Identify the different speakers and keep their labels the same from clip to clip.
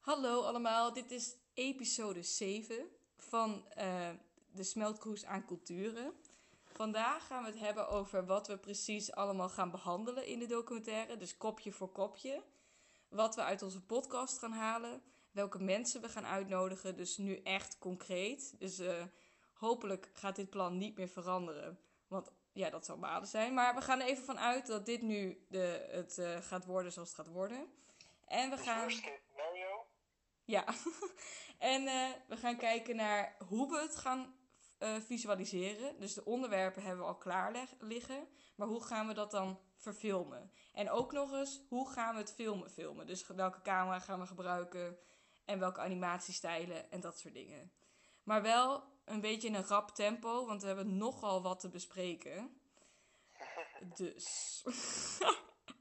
Speaker 1: Hallo allemaal, dit is episode 7 van eh, de Smeltkroes aan Culturen. Vandaag gaan we het hebben over wat we precies allemaal gaan behandelen in de documentaire, dus kopje voor kopje. Wat we uit onze podcast gaan halen, welke mensen we gaan uitnodigen, dus nu echt concreet. Dus eh, hopelijk gaat dit plan niet meer veranderen, want ja, dat zou balen zijn. Maar we gaan er even van uit dat dit nu de, het eh, gaat worden zoals het gaat worden. En we gaan...
Speaker 2: Scenario.
Speaker 1: Ja, en eh, we gaan kijken naar hoe we het gaan eh, visualiseren. Dus de onderwerpen hebben we al klaar liggen, maar hoe gaan we dat dan verfilmen? En ook nog eens, hoe gaan we het filmen filmen? Dus welke camera gaan we gebruiken en welke animatiestijlen en dat soort dingen. Maar wel een beetje in een rap tempo, want we hebben nogal wat te bespreken. Dus.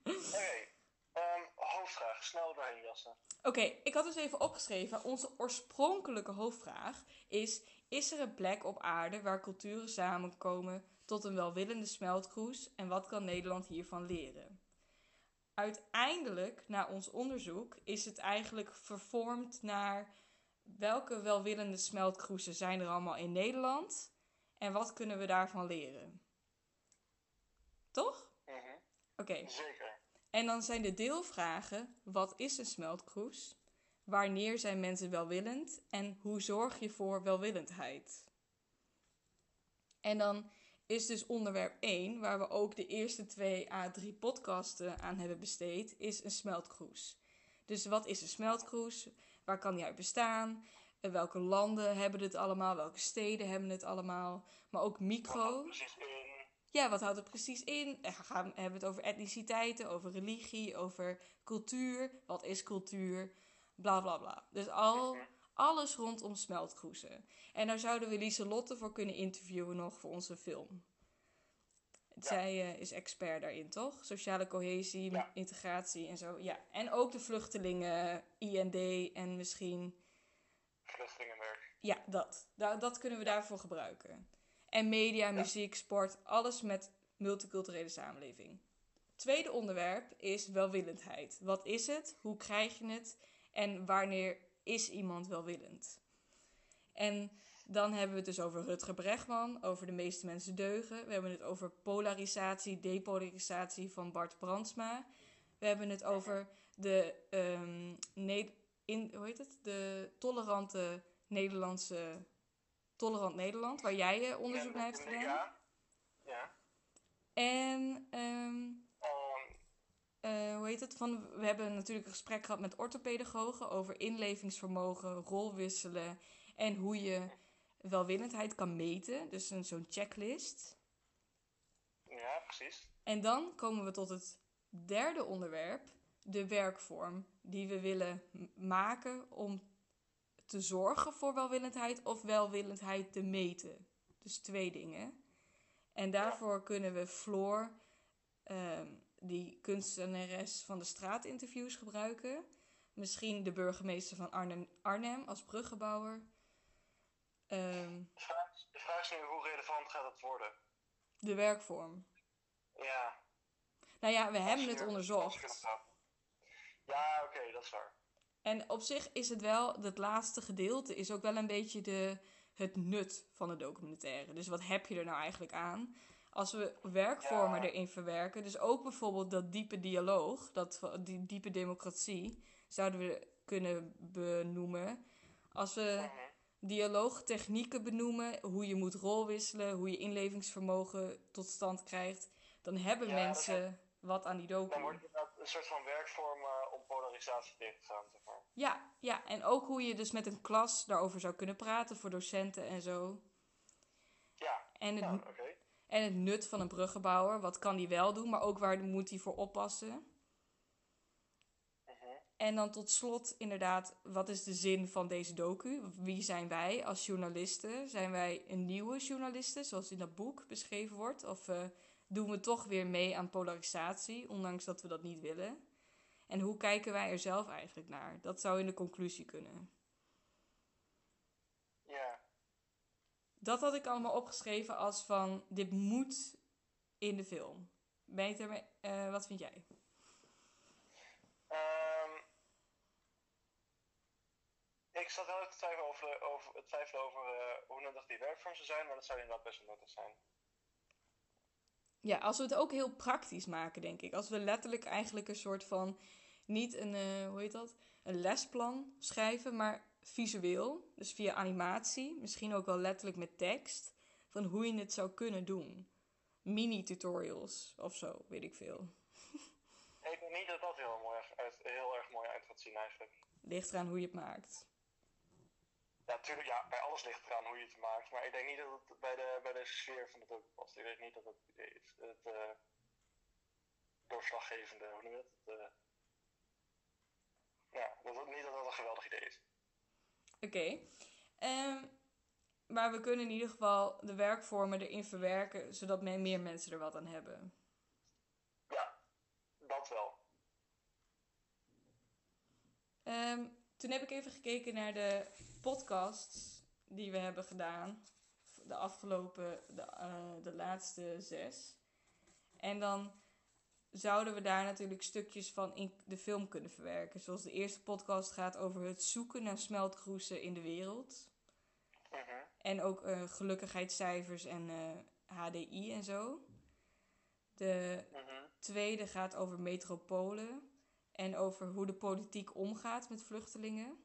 Speaker 2: Oké, ehm, hoofdvraag. Snel doorheen jassen.
Speaker 1: Oké, ik had dus even opgeschreven. Onze oorspronkelijke hoofdvraag is: Is er een plek op aarde waar culturen samenkomen tot een welwillende smeltkroes en wat kan Nederland hiervan leren? Uiteindelijk, na ons onderzoek, is het eigenlijk vervormd naar welke welwillende smeltkroesen zijn er allemaal in Nederland en wat kunnen we daarvan leren? Toch?
Speaker 2: Mhm,
Speaker 1: Oké.
Speaker 2: Zeker.
Speaker 1: En dan zijn de deelvragen: wat is een smeltkroes? Wanneer zijn mensen welwillend? En hoe zorg je voor welwillendheid? En dan is dus onderwerp 1, waar we ook de eerste twee A3 podcasten aan hebben besteed, is een smeltkroes. Dus wat is een smeltkroes? Waar kan die uit bestaan? Eh, Welke landen hebben het allemaal? Welke steden hebben het allemaal? Maar ook
Speaker 2: Wat
Speaker 1: micro.
Speaker 2: in?
Speaker 1: Ja, wat houdt het precies in? En gaan, hebben we het over etniciteiten, over religie, over cultuur. Wat is cultuur? Bla bla bla. Dus al, alles rondom smeltkroesen. En daar zouden we Lieselotte voor kunnen interviewen nog voor onze film. Zij eh, is expert daarin, toch? Sociale cohesie,
Speaker 2: Ja.
Speaker 1: integratie en zo. Ja, en ook de vluchtelingen, IND en misschien
Speaker 2: Vluchtelingenwerk.
Speaker 1: ja, dat. Da- dat kunnen we daarvoor gebruiken. En media, muziek, sport, alles met multiculturele samenleving. Tweede onderwerp is welwillendheid. Wat is het? Hoe krijg je het? En wanneer is iemand welwillend? En dan hebben we het dus over Rutger Bregman, over de meeste mensen deugen. We hebben het over polarisatie, depolarisatie van Bart Brandsma. We hebben het over de, Ne- in, hoe heet het? de tolerante Nederlandse tolerant Nederland, waar jij eh, onderzoek naar hebt gedaan.
Speaker 2: Ja. Ja.
Speaker 1: En eh, hoe heet het? Van, we hebben natuurlijk een gesprek gehad met orthopedagogen over inlevingsvermogen, rolwisselen en hoe je welwillendheid kan meten. Dus een, zo'n checklist.
Speaker 2: ja, precies.
Speaker 1: En dan komen we tot het derde onderwerp, de werkvorm die we willen maken om te zorgen voor welwillendheid of welwillendheid te meten. Dus twee dingen. En daarvoor kunnen we Floor, ehm, die kunstenares van de straatinterviews, gebruiken. Misschien de burgemeester van Arnhem, Arnhem als bruggenbouwer. Ehm,
Speaker 2: De vraag, de vraag is nu, hoe relevant gaat het worden?
Speaker 1: de werkvorm.
Speaker 2: Ja.
Speaker 1: Nou ja, we hebben het onderzocht.
Speaker 2: Ja, oké, dat is waar.
Speaker 1: En op zich is het wel, het laatste gedeelte is ook wel een beetje de, het nut van de documentaire. Dus wat heb je er nou eigenlijk aan? Als we werkvormen
Speaker 2: Ja.
Speaker 1: erin verwerken, dus ook bijvoorbeeld dat diepe dialoog, dat, die diepe democratie, zouden we kunnen benoemen. Als we
Speaker 2: Mhm.
Speaker 1: Dialoogtechnieken benoemen, hoe je moet rolwisselen, hoe je inlevingsvermogen tot stand krijgt, dan hebben
Speaker 2: Ja,
Speaker 1: mensen wat aan die docu.
Speaker 2: Dan wordt het een soort van werkvorm eh, om polarisatie tegen te gaan, zeg maar.
Speaker 1: Ja, ja, en ook hoe je dus met een klas daarover zou kunnen praten voor docenten en zo.
Speaker 2: Ja,
Speaker 1: En het,
Speaker 2: nou, oké.
Speaker 1: en het nut van een bruggenbouwer, wat kan die wel doen, maar ook waar moet hij voor oppassen. En dan tot slot inderdaad, wat is de zin van deze docu? Wie zijn wij als journalisten? Zijn wij een nieuwe journalisten, zoals in dat boek beschreven wordt? Of eh, doen we toch weer mee aan polarisatie, ondanks dat we dat niet willen? En hoe kijken wij er zelf eigenlijk naar? Dat zou in de conclusie kunnen.
Speaker 2: Ja.
Speaker 1: Dat had ik allemaal opgeschreven als van, dit moet in de film. Ermee? eh, wat vind jij?
Speaker 2: Ik zat heel erg te twijfelen over, over, twijfelen over eh, hoe nuttig die werkvorm zou zijn, maar dat zou inderdaad best wel nuttig zijn.
Speaker 1: Ja, als we het ook heel praktisch maken, denk ik. Als we letterlijk eigenlijk een soort van, niet een, eh, hoe heet dat? Een lesplan schrijven, maar visueel. Dus via animatie, misschien ook wel letterlijk met tekst. Van hoe je het zou kunnen doen. Mini-tutorials of zo, weet ik veel.
Speaker 2: Ik denk niet dat dat heel, mooi heel erg mooi uit gaat zien eigenlijk.
Speaker 1: Ligt eraan hoe je het maakt.
Speaker 2: Ja, natuurlijk, ja, bij alles ligt eraan hoe je het maakt. Maar ik denk niet dat het bij de, bij de sfeer van het ook past. Ik denk niet dat het idee is. Het eh, doorslaggevende, hoe noem je het? eh, ja, dat, dat- niet dat dat een geweldig idee is.
Speaker 1: Oké. Ehm, maar we kunnen in ieder geval de werkvormen erin verwerken, zodat meer mensen er wat aan hebben.
Speaker 2: Ja, dat wel.
Speaker 1: Ehm, toen heb ik even gekeken naar de podcasts die we hebben gedaan. De afgelopen, de, eh, de laatste zes. En dan zouden we daar natuurlijk stukjes van in de film kunnen verwerken. Zoals de eerste podcast gaat over het zoeken naar smeltkroezen in de wereld.
Speaker 2: Mhm.
Speaker 1: En ook eh, gelukkigheidscijfers en eh, HDI en zo. De
Speaker 2: Mhm.
Speaker 1: tweede gaat over metropolen en over hoe de politiek omgaat met vluchtelingen.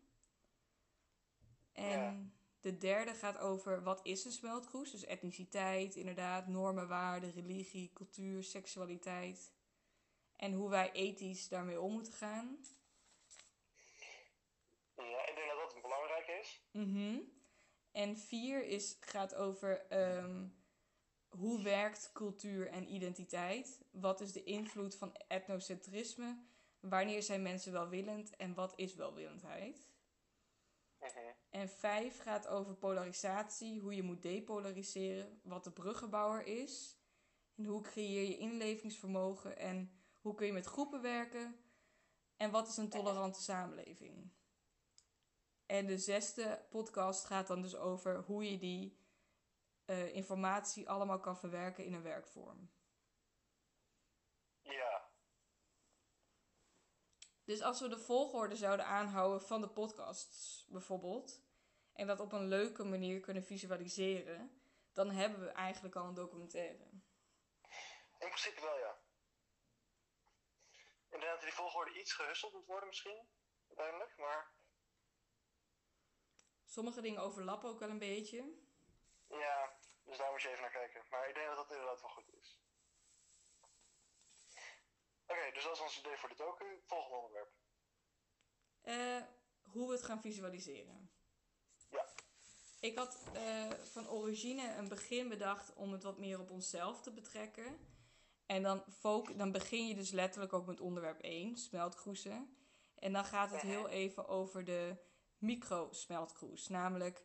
Speaker 1: En
Speaker 2: Ja.
Speaker 1: de derde gaat over wat is een smeltkroes? Dus etniciteit, inderdaad, normen, waarden, religie, cultuur, seksualiteit. En hoe wij ethisch daarmee om moeten gaan.
Speaker 2: Ja, ik denk dat dat belangrijk is.
Speaker 1: Mhm. En vier is, gaat over ehm, hoe werkt cultuur en identiteit? Wat is de invloed van etnocentrisme? Wanneer zijn mensen welwillend en wat is welwillendheid? En vijf gaat over polarisatie, hoe je moet depolariseren, wat de bruggenbouwer is. En hoe creëer je inlevingsvermogen en hoe kun je met groepen werken. En wat is een tolerante samenleving. En de zesde podcast gaat dan dus over hoe je die eh, informatie allemaal kan verwerken in een werkvorm.
Speaker 2: Ja,
Speaker 1: Dus als we de volgorde zouden aanhouden van de podcasts bijvoorbeeld, en dat op een leuke manier kunnen visualiseren, dan hebben we eigenlijk al een documentaire.
Speaker 2: in principe wel ja. Dat die volgorde iets gehusteld moet worden misschien, uiteindelijk. Maar
Speaker 1: Sommige dingen overlappen ook wel een beetje.
Speaker 2: ja, dus daar moet je even naar kijken. Maar ik denk dat dat inderdaad wel goed is. Oké, dus dat is ons idee voor de token. Volgende onderwerp.
Speaker 1: Eh, hoe we het gaan visualiseren.
Speaker 2: Ja.
Speaker 1: Ik had eh, van origine een begin bedacht om het wat meer op onszelf te betrekken. En dan, dan begin je dus letterlijk ook met onderwerp 1, smeltkroezen. En dan gaat het heel even over de micro-smeltkroes. Namelijk,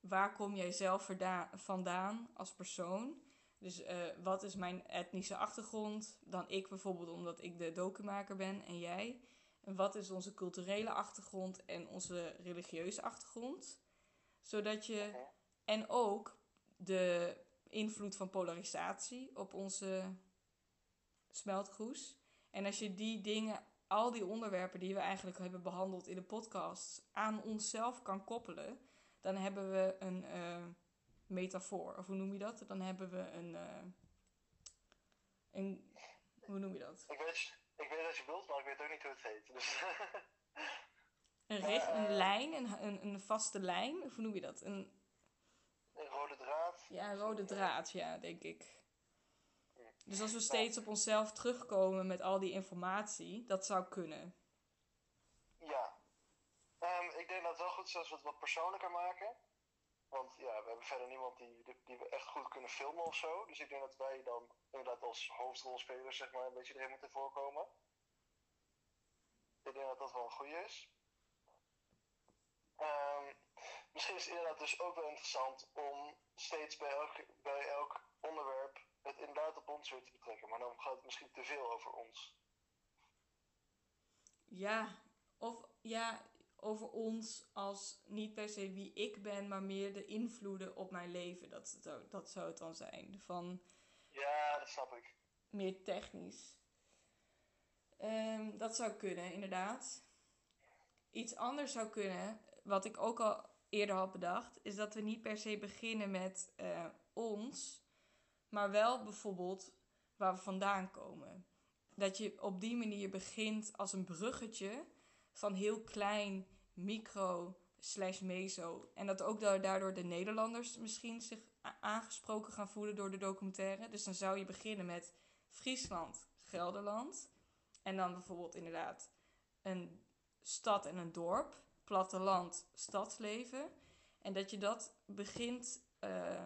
Speaker 1: waar kom jij zelf vandaan als persoon? Dus eh, wat is mijn etnische achtergrond? Dan ik bijvoorbeeld omdat ik de documaker ben en jij. En wat is onze culturele achtergrond en onze religieuze achtergrond? Zodat je... En ook de invloed van polarisatie op onze smeltkroes. En als je die dingen, al die onderwerpen die we eigenlijk hebben behandeld in de podcast, aan onszelf kan koppelen, dan hebben we een eh, metafoor. Of hoe noem je dat? Dan hebben we een. eh, een hoe noem je dat?
Speaker 2: Ik weet, ik weet wat je bedoelt, maar ik weet ook niet hoe het heet. Dus
Speaker 1: Een, richt, een lijn, een, een, een vaste lijn. Of hoe noem je dat? Een,
Speaker 2: een rode draad.
Speaker 1: Ja, een rode draad, ja, denk ik. Dus als we steeds op onszelf terugkomen met al die informatie, dat zou kunnen.
Speaker 2: Ja. Ehm, ik denk dat het wel goed is als we het wat persoonlijker maken. Want ja, we hebben verder niemand die, die, we echt goed kunnen filmen of zo. Dus ik denk dat wij dan inderdaad als hoofdrolspelers zeg maar een beetje erin moeten voorkomen. Ik denk dat dat wel een goede is. Ehm, misschien is het inderdaad dus ook wel interessant om steeds bij elk, bij elk onderwerp het inderdaad op ons weer te betrekken. Maar dan gaat het misschien te veel over ons.
Speaker 1: Ja, of ja, over ons als niet per se wie ik ben, maar meer de invloeden op mijn leven. Dat, zou- dat zou het dan zijn. Van
Speaker 2: Ja, dat snap ik.
Speaker 1: Meer technisch. Ehm, dat zou kunnen, inderdaad. Iets anders zou kunnen, wat ik ook al eerder had bedacht, is dat we niet per se beginnen met eh, ons, maar wel bijvoorbeeld waar we vandaan komen. Dat je op die manier begint als een bruggetje van heel klein, micro slash meso. En dat ook daardoor de Nederlanders misschien zich aangesproken gaan voelen door de documentaire. Dus dan zou je beginnen met Friesland, Gelderland. En dan bijvoorbeeld inderdaad een stad en een dorp, platteland, stadsleven. En dat je dat begint uh,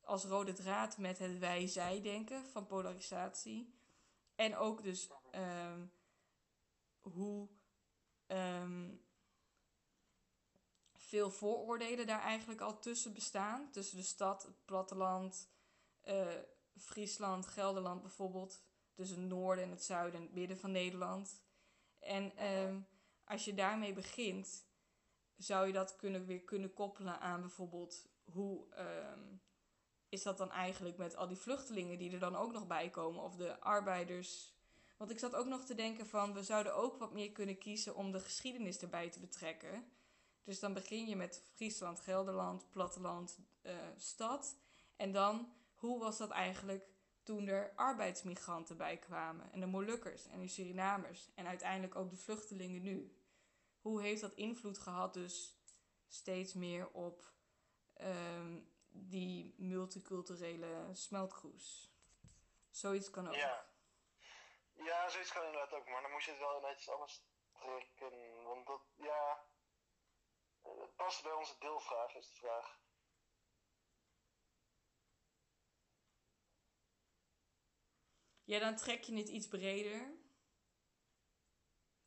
Speaker 1: als rode draad met het wij-zij-denken van polarisatie. En ook dus um, hoe um, veel vooroordelen daar eigenlijk al tussen bestaan. Tussen de stad, het platteland, uh, Friesland, Gelderland bijvoorbeeld. Dus het noorden en het zuiden en het midden van Nederland. En um, als je daarmee begint, zou je dat kunnen, weer kunnen koppelen aan bijvoorbeeld hoe um, is dat dan eigenlijk met al die vluchtelingen die er dan ook nog bij komen, of de arbeiders. Want ik zat ook nog te denken van, we zouden ook wat meer kunnen kiezen om de geschiedenis erbij te betrekken. Dus dan begin je met Friesland, Gelderland, platteland, uh, stad. En dan, hoe was dat eigenlijk toen er arbeidsmigranten bij kwamen? En de Molukkers en de Surinamers. En uiteindelijk ook de vluchtelingen nu. Hoe heeft dat invloed gehad dus steeds meer op um, die multiculturele smeltkroes? Zoiets kan ook.
Speaker 2: Ja. Ja, zoiets kan inderdaad ook. Maar dan moet je het wel netjes anders trekken. Want dat, ja het past bij onze deelvraag, is de vraag.
Speaker 1: Ja, dan trek je het iets breder.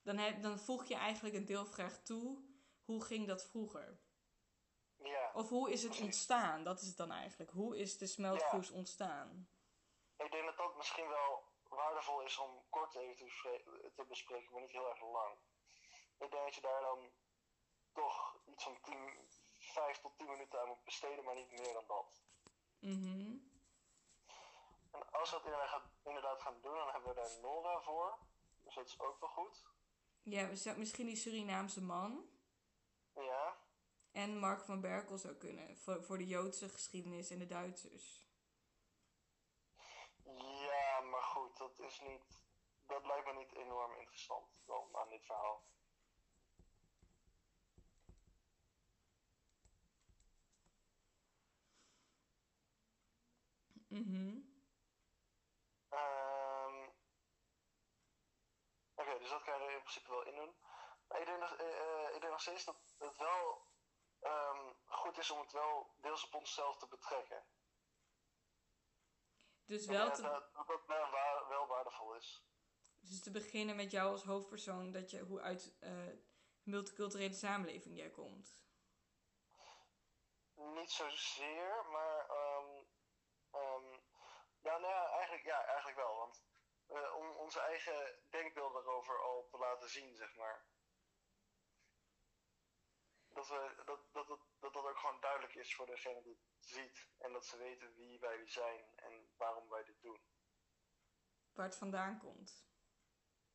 Speaker 1: Dan, heb, dan voeg je eigenlijk een deelvraag toe. Hoe ging dat vroeger?
Speaker 2: Ja.
Speaker 1: Of hoe is het ontstaan? Dat is het dan eigenlijk. Hoe is de smeltkroes ja. ontstaan?
Speaker 2: Ik denk dat dat misschien wel waardevol is om kort even te, te bespreken, maar niet heel erg lang. Ik denk dat je daar dan toch iets van 10, 5 tot 10 minuten aan moet besteden, maar niet meer dan dat.
Speaker 1: Mhm.
Speaker 2: En als we dat inderdaad, gaan doen, dan hebben we daar Nora voor. Dus dat is ook wel goed.
Speaker 1: Ja, misschien die Surinaamse man.
Speaker 2: Ja.
Speaker 1: En Mark van Berkel zou kunnen, voor, voor de Joodse geschiedenis en de Duitsers.
Speaker 2: Ja, maar goed, dat is niet. Dat lijkt me niet enorm interessant dan aan dit verhaal.
Speaker 1: Mhm.
Speaker 2: Um, Oké, okay, dus dat kan je er in principe wel in doen. Maar ik denk nog, uh, ik denk nog steeds dat het wel um, goed is om het wel deels op onszelf te betrekken.
Speaker 1: Dus wel te...
Speaker 2: Dat, dat dat wel, waar, wel waardevol is.
Speaker 1: Dus te beginnen met jou als hoofdpersoon, dat je, hoe uit uh, multiculturele samenleving jij komt.
Speaker 2: Niet zozeer, maar um, Um, ja, nou ja, eigenlijk, ja, eigenlijk wel. Want uh, om onze eigen denkbeeld erover al te laten zien, zeg maar. Dat, we, dat, dat, dat, dat dat ook gewoon duidelijk is voor degene die het ziet. En dat ze weten wie wij zijn en waarom wij dit doen.
Speaker 1: Waar het vandaan komt.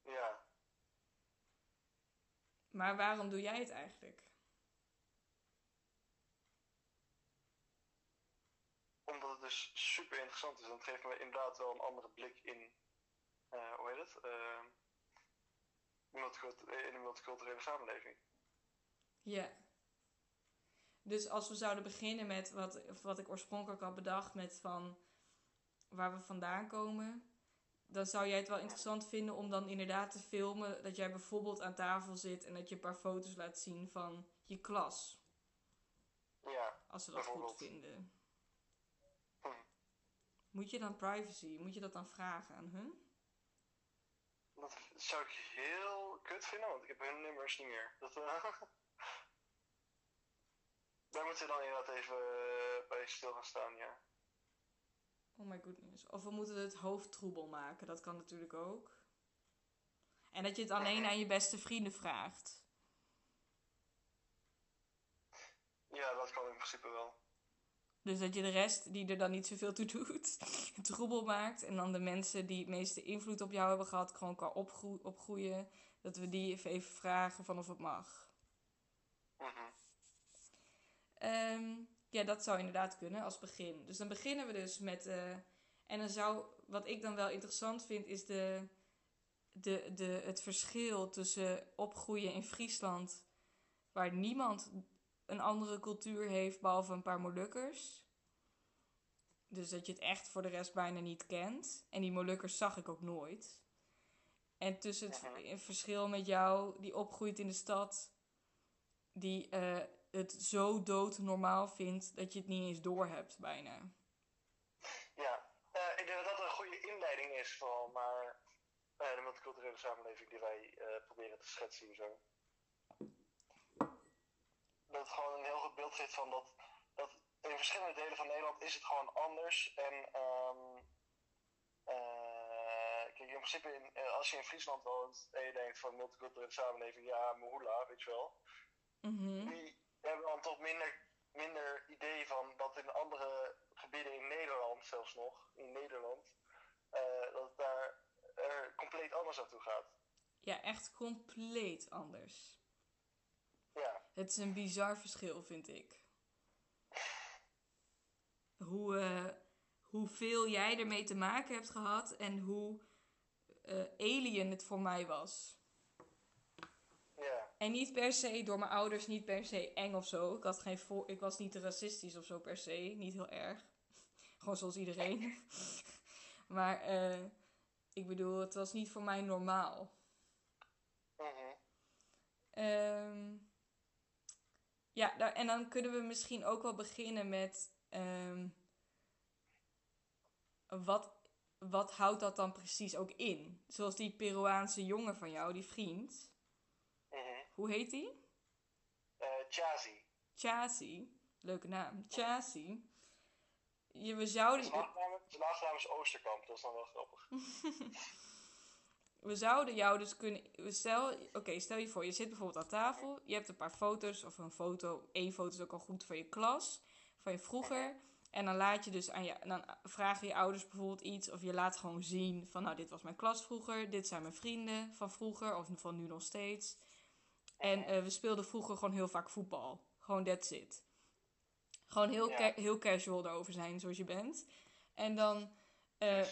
Speaker 2: Ja.
Speaker 1: Maar waarom doe jij het eigenlijk?
Speaker 2: omdat het dus super interessant is. En het geeft me inderdaad wel een andere blik in, uh, hoe heet het? Uh, in een multiculturele samenleving.
Speaker 1: Ja. Dus als we zouden beginnen met wat, wat ik oorspronkelijk had bedacht, met van waar we vandaan komen, dan zou jij het wel interessant vinden om dan inderdaad te filmen dat jij bijvoorbeeld aan tafel zit en dat je een paar foto's laat zien van je klas.
Speaker 2: Ja.
Speaker 1: Als ze dat goed vinden. Moet je dan privacy, moet je dat dan vragen aan hun?
Speaker 2: Dat zou ik heel kut vinden, want ik heb hun nummers niet meer. Dat, uh, daar moeten we dan inderdaad even uh, bij stil gaan staan, ja.
Speaker 1: Oh my goodness. Of we moeten het hoofdtroebel maken, dat kan natuurlijk ook. En dat je het alleen aan je beste vrienden vraagt.
Speaker 2: Ja, dat kan in principe wel.
Speaker 1: Dus dat je de rest, die er dan niet zoveel toe doet, troebel maakt. En dan de mensen die het meeste invloed op jou hebben gehad, gewoon kan opgroe opgroeien. Dat we die even, vragen van of het mag.
Speaker 2: Mhm.
Speaker 1: Ehm, ja, dat zou inderdaad kunnen als begin. Dus dan beginnen we dus met. eh, en dan zou. Wat ik dan wel interessant vind, is de, de, de, het verschil tussen opgroeien in Friesland, waar niemand een andere cultuur heeft behalve een paar Molukkers. Dus dat je het echt voor de rest bijna niet kent. En die Molukkers zag ik ook nooit. En tussen het verschil met jou, die opgroeit in de stad, die eh, het zo doodnormaal vindt dat je het niet eens doorhebt bijna.
Speaker 2: Ja, eh, ik denk dat dat een goede inleiding is vooral naar eh, de multiculturele samenleving die wij eh, proberen te schetsen hier zo. Dat het gewoon een heel goed beeld geeft van dat, dat in verschillende delen van Nederland is het gewoon anders. En ehm eh, kijk, in principe in, als je in Friesland woont en je denkt van multiculturele samenleving, ja, moehula, weet je wel.
Speaker 1: Mhm.
Speaker 2: Die hebben dan toch minder, minder idee van dat in andere gebieden in Nederland, zelfs nog, in Nederland, eh, dat het daar er compleet anders aan toe gaat.
Speaker 1: Ja, echt compleet anders.
Speaker 2: Ja,
Speaker 1: Het is een bizar verschil, vind ik. Hoe, eh, hoeveel jij ermee te maken hebt gehad en hoe eh, alien het voor mij was. En niet per se door mijn ouders, niet per se eng of zo. Ik, had geen ik was niet racistisch of zo per se, niet heel erg. Gewoon zoals iedereen. maar eh, ik bedoel, het was niet voor mij normaal.
Speaker 2: mhm,
Speaker 1: Ehm, ja, daar, en dan kunnen we misschien ook wel beginnen met ehm, wat, wat houdt dat dan precies ook in? Zoals die Peruaanse jongen van jou, die vriend. Hoe heet die?
Speaker 2: Eh, Chazi.
Speaker 1: Chasi. Leuke naam. Chasi. Je, we zouden,
Speaker 2: zijn achternaam is Oosterkamp, dat is dan wel grappig.
Speaker 1: we zouden jou dus kunnen. Stel, oké, stel je voor, je zit bijvoorbeeld aan tafel. Je hebt een paar foto's, of een foto. één foto is ook al goed van je klas, van je vroeger. En dan laat je dus aan je. Dan vragen je ouders bijvoorbeeld iets. Of je laat gewoon zien van, nou, dit was mijn klas vroeger. Dit zijn mijn vrienden van vroeger, of van nu nog steeds. En eh, we speelden vroeger gewoon heel vaak voetbal. Gewoon that's it. Gewoon heel,
Speaker 2: Ja.
Speaker 1: ca- heel casual daarover zijn, zoals je bent. En dan eh,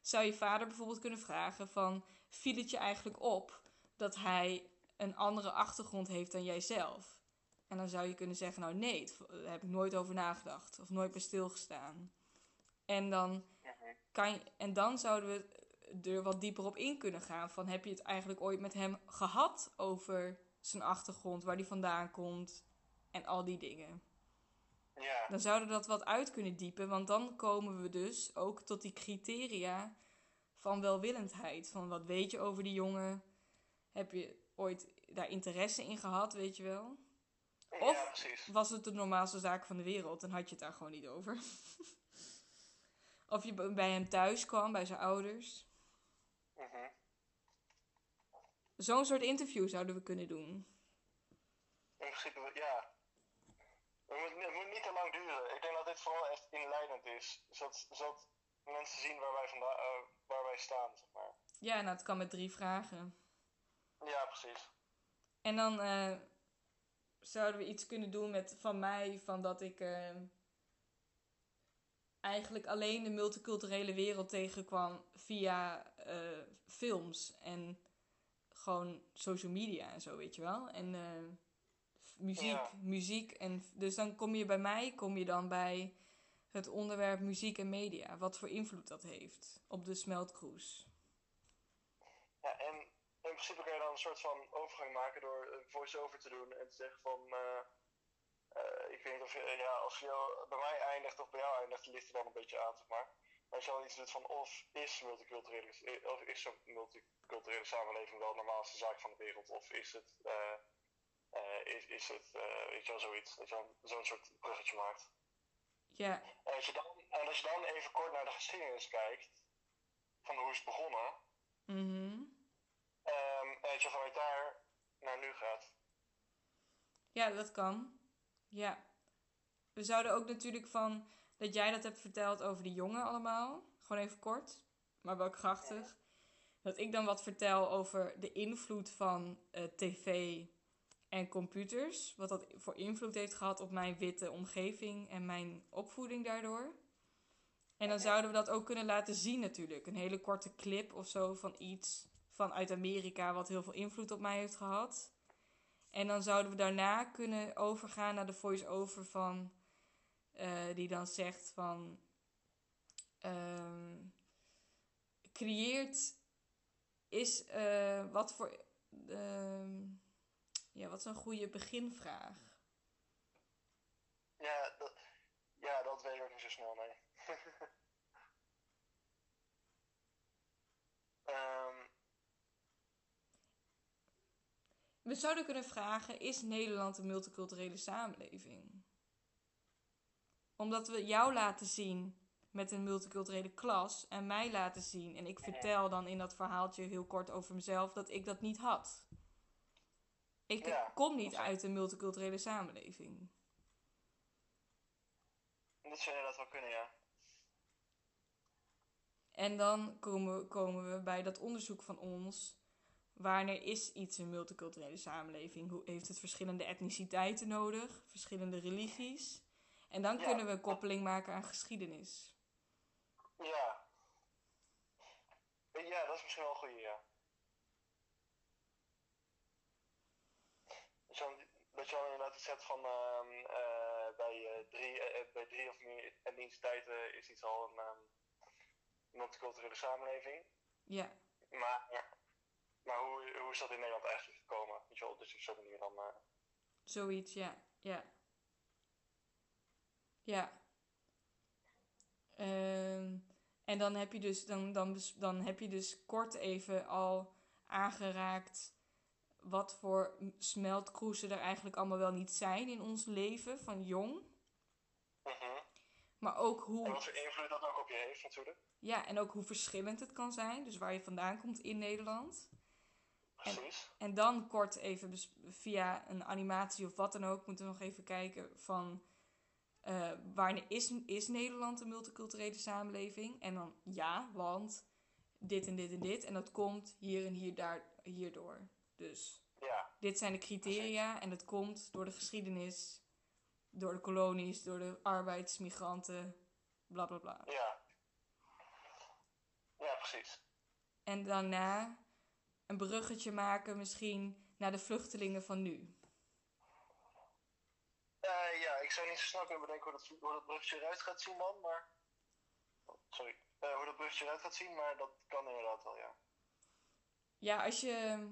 Speaker 1: zou je vader bijvoorbeeld kunnen vragen van... Viel het je eigenlijk op dat hij een andere achtergrond heeft dan jijzelf? En dan zou je kunnen zeggen, nou nee, daar heb ik nooit over nagedacht. Of nooit bij stilgestaan. En dan, kan je, en dan zouden we er wat dieper op in kunnen gaan. Van, heb je het eigenlijk ooit met hem gehad over zijn achtergrond, waar hij vandaan komt en al die dingen?
Speaker 2: Ja,
Speaker 1: Dan zouden we dat wat uit kunnen diepen, want dan komen we dus ook tot die criteria van welwillendheid. Van wat weet je over die jongen? Heb je ooit daar interesse in gehad, weet je wel? Of-
Speaker 2: ja.
Speaker 1: Was het de normaalste zaak van de wereld en had je het daar gewoon niet over? of je bij hem thuis kwam, bij zijn ouders.
Speaker 2: Mhm.
Speaker 1: Zo'n soort interview zouden we kunnen doen.
Speaker 2: In principe, ja. Het moet, het moet niet te lang duren. Ik denk dat dit vooral echt inleidend is. Zodat, zodat mensen zien waar wij, vanda- eh, waar wij staan, zeg maar.
Speaker 1: Ja, nou, het kan met drie vragen.
Speaker 2: Ja, precies.
Speaker 1: En dan eh, zouden we iets kunnen doen met van mij, van dat ik eh, eigenlijk alleen de multiculturele wereld tegenkwam via films en gewoon social media en zo, weet je wel. En eh, muziek,
Speaker 2: Ja.
Speaker 1: muziek. En, dus dan kom je bij mij, kom je dan bij het onderwerp muziek en media. Wat voor invloed dat heeft op de smeltkroes.
Speaker 2: Ja, en in principe kan je dan een soort van overgang maken door een voice-over te doen en te zeggen van... eh, eh, ik weet niet of je, ja, als je bij mij eindigt of bij jou eindigt, ligt er dan een beetje aan, zeg maar. Als je dan iets doet van of is multiculturele, of is zo'n multiculturele samenleving wel de normaalste zaak van de wereld, of is het, eh, eh, is, is het eh, weet je wel, zoiets, dat je dan zo'n soort bruggetje maakt.
Speaker 1: Ja,
Speaker 2: En als, je dan, en als je dan even kort naar de geschiedenis kijkt, van hoe is het begonnen,
Speaker 1: mhm.
Speaker 2: Ehm, en dat je vanuit daar naar nu gaat.
Speaker 1: Ja, dat kan. Ja. we zouden ook natuurlijk van dat jij dat hebt verteld over die jongen allemaal. Gewoon even kort, maar wel krachtig. Dat ik dan wat vertel over de invloed van eh, tv en computers. Wat dat voor invloed heeft gehad op mijn witte omgeving en mijn opvoeding daardoor. En dan zouden we dat ook kunnen laten zien natuurlijk. Een hele korte clip of zo van iets vanuit Amerika wat heel veel invloed op mij heeft gehad. En dan zouden we daarna kunnen overgaan naar de voice-over van... eh, die dan zegt van... ehm, creëert is eh, wat voor... ehm, ja, wat is een goede beginvraag?
Speaker 2: Ja, dat, ja, dat weet ik ook niet zo snel, nee. Ehm,
Speaker 1: We zouden kunnen vragen, is Nederland een multiculturele samenleving? Omdat we jou laten zien met een multiculturele klas en mij laten zien. En ik vertel dan in dat verhaaltje heel kort over mezelf dat ik dat niet had. Ik
Speaker 2: Ja,
Speaker 1: kom niet
Speaker 2: dat
Speaker 1: uit een multiculturele samenleving.
Speaker 2: dat zou inderdaad wel kunnen, ja.
Speaker 1: En dan komen, komen we bij dat onderzoek van ons. Wanneer is iets een multiculturele samenleving? Hoe heeft het verschillende etniciteiten nodig? Verschillende religies? En dan
Speaker 2: Ja.
Speaker 1: kunnen we een koppeling maken aan geschiedenis.
Speaker 2: Ja. Ja, dat is misschien wel een goeie, ja. Zo, dat je dan inderdaad iets hebt van ehm, eh, bij, eh, drie, eh, bij drie of meer etniciteiten is iets al een ehm, multiculturele samenleving.
Speaker 1: Ja,
Speaker 2: Maar, maar hoe, hoe is dat in Nederland eigenlijk gekomen? Weet je wel, dus op zo'n manier dan...
Speaker 1: zoiets, ja. Ja. Ja. Ehm, en dan heb, je dus, dan, dan, dan heb je dus kort even al aangeraakt wat voor smeltkroezen er eigenlijk allemaal wel niet zijn in ons leven van jong.
Speaker 2: mhm.
Speaker 1: Maar ook
Speaker 2: En
Speaker 1: hoe,
Speaker 2: wat voor invloed dat ook op je heeft natuurlijk.
Speaker 1: ja, en ook hoe verschillend het kan zijn. Dus waar je vandaan komt in Nederland.
Speaker 2: Precies.
Speaker 1: En dan kort even via een animatie of wat dan ook, moeten we nog even kijken van wanneer is, is Nederland een multiculturele samenleving? En dan ja, want dit en dit en dit. En dat komt hier en hier daar, hierdoor. Dus
Speaker 2: Ja,
Speaker 1: dit zijn de criteria en dat komt door de geschiedenis, door de kolonies, door de arbeidsmigranten, bla bla bla.
Speaker 2: ja. Ja, precies.
Speaker 1: En daarna een bruggetje maken misschien naar de vluchtelingen van nu.
Speaker 2: Ik zou niet zo snel kunnen bedenken hoe dat, hoe dat eruit gaat zien, man, maar... Sorry. Eh, hoe dat bruggetje eruit gaat zien, maar dat kan inderdaad wel, ja.
Speaker 1: Ja, als je.